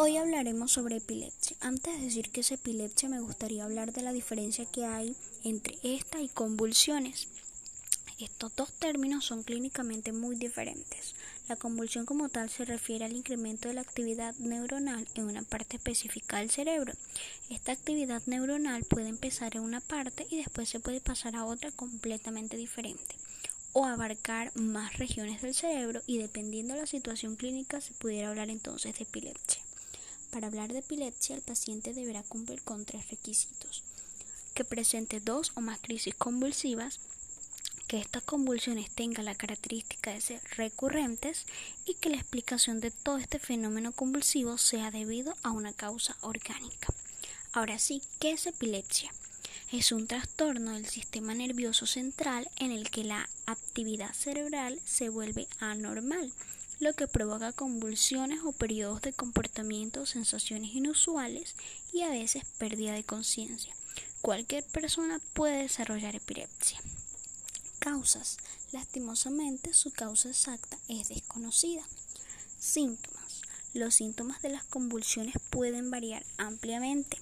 Hoy hablaremos sobre epilepsia. Antes de decir que es epilepsia, me gustaría hablar de la diferencia que hay entre esta y convulsiones. Estos dos términos son clínicamente muy diferentes. La convulsión como tal se refiere al incremento de la actividad neuronal en una parte específica del cerebro. Esta actividad neuronal puede empezar en una parte y después se puede pasar a otra completamente diferente o abarcar más regiones del cerebro y dependiendo de la situación clínica se pudiera hablar entonces de epilepsia. Para hablar de epilepsia, el paciente deberá cumplir con tres requisitos. Que presente dos o más crisis convulsivas, que estas convulsiones tengan la característica de ser recurrentes y que la explicación de todo este fenómeno convulsivo sea debido a una causa orgánica. Ahora sí, ¿qué es epilepsia? Es un trastorno del sistema nervioso central en el que la actividad cerebral se vuelve anormal lo que provoca convulsiones o periodos de comportamiento sensaciones inusuales y a veces pérdida de conciencia. Cualquier persona puede desarrollar epilepsia. Causas. Lastimosamente, su causa exacta es desconocida. Síntomas. Los síntomas de las convulsiones pueden variar ampliamente.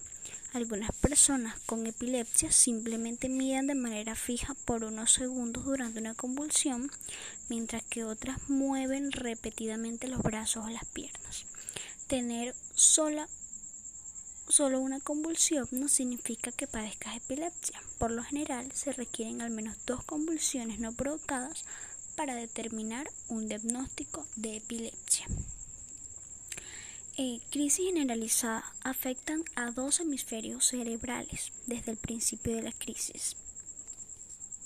Algunas personas con epilepsia simplemente miden de manera fija por unos segundos durante una convulsión, mientras que otras mueven repetidamente los brazos o las piernas. Tener sola, solo una convulsión no significa que padezcas epilepsia. Por lo general, se requieren al menos dos convulsiones no provocadas para determinar un diagnóstico de epilepsia. Eh, crisis generalizada afectan a dos hemisferios cerebrales desde el principio de la crisis.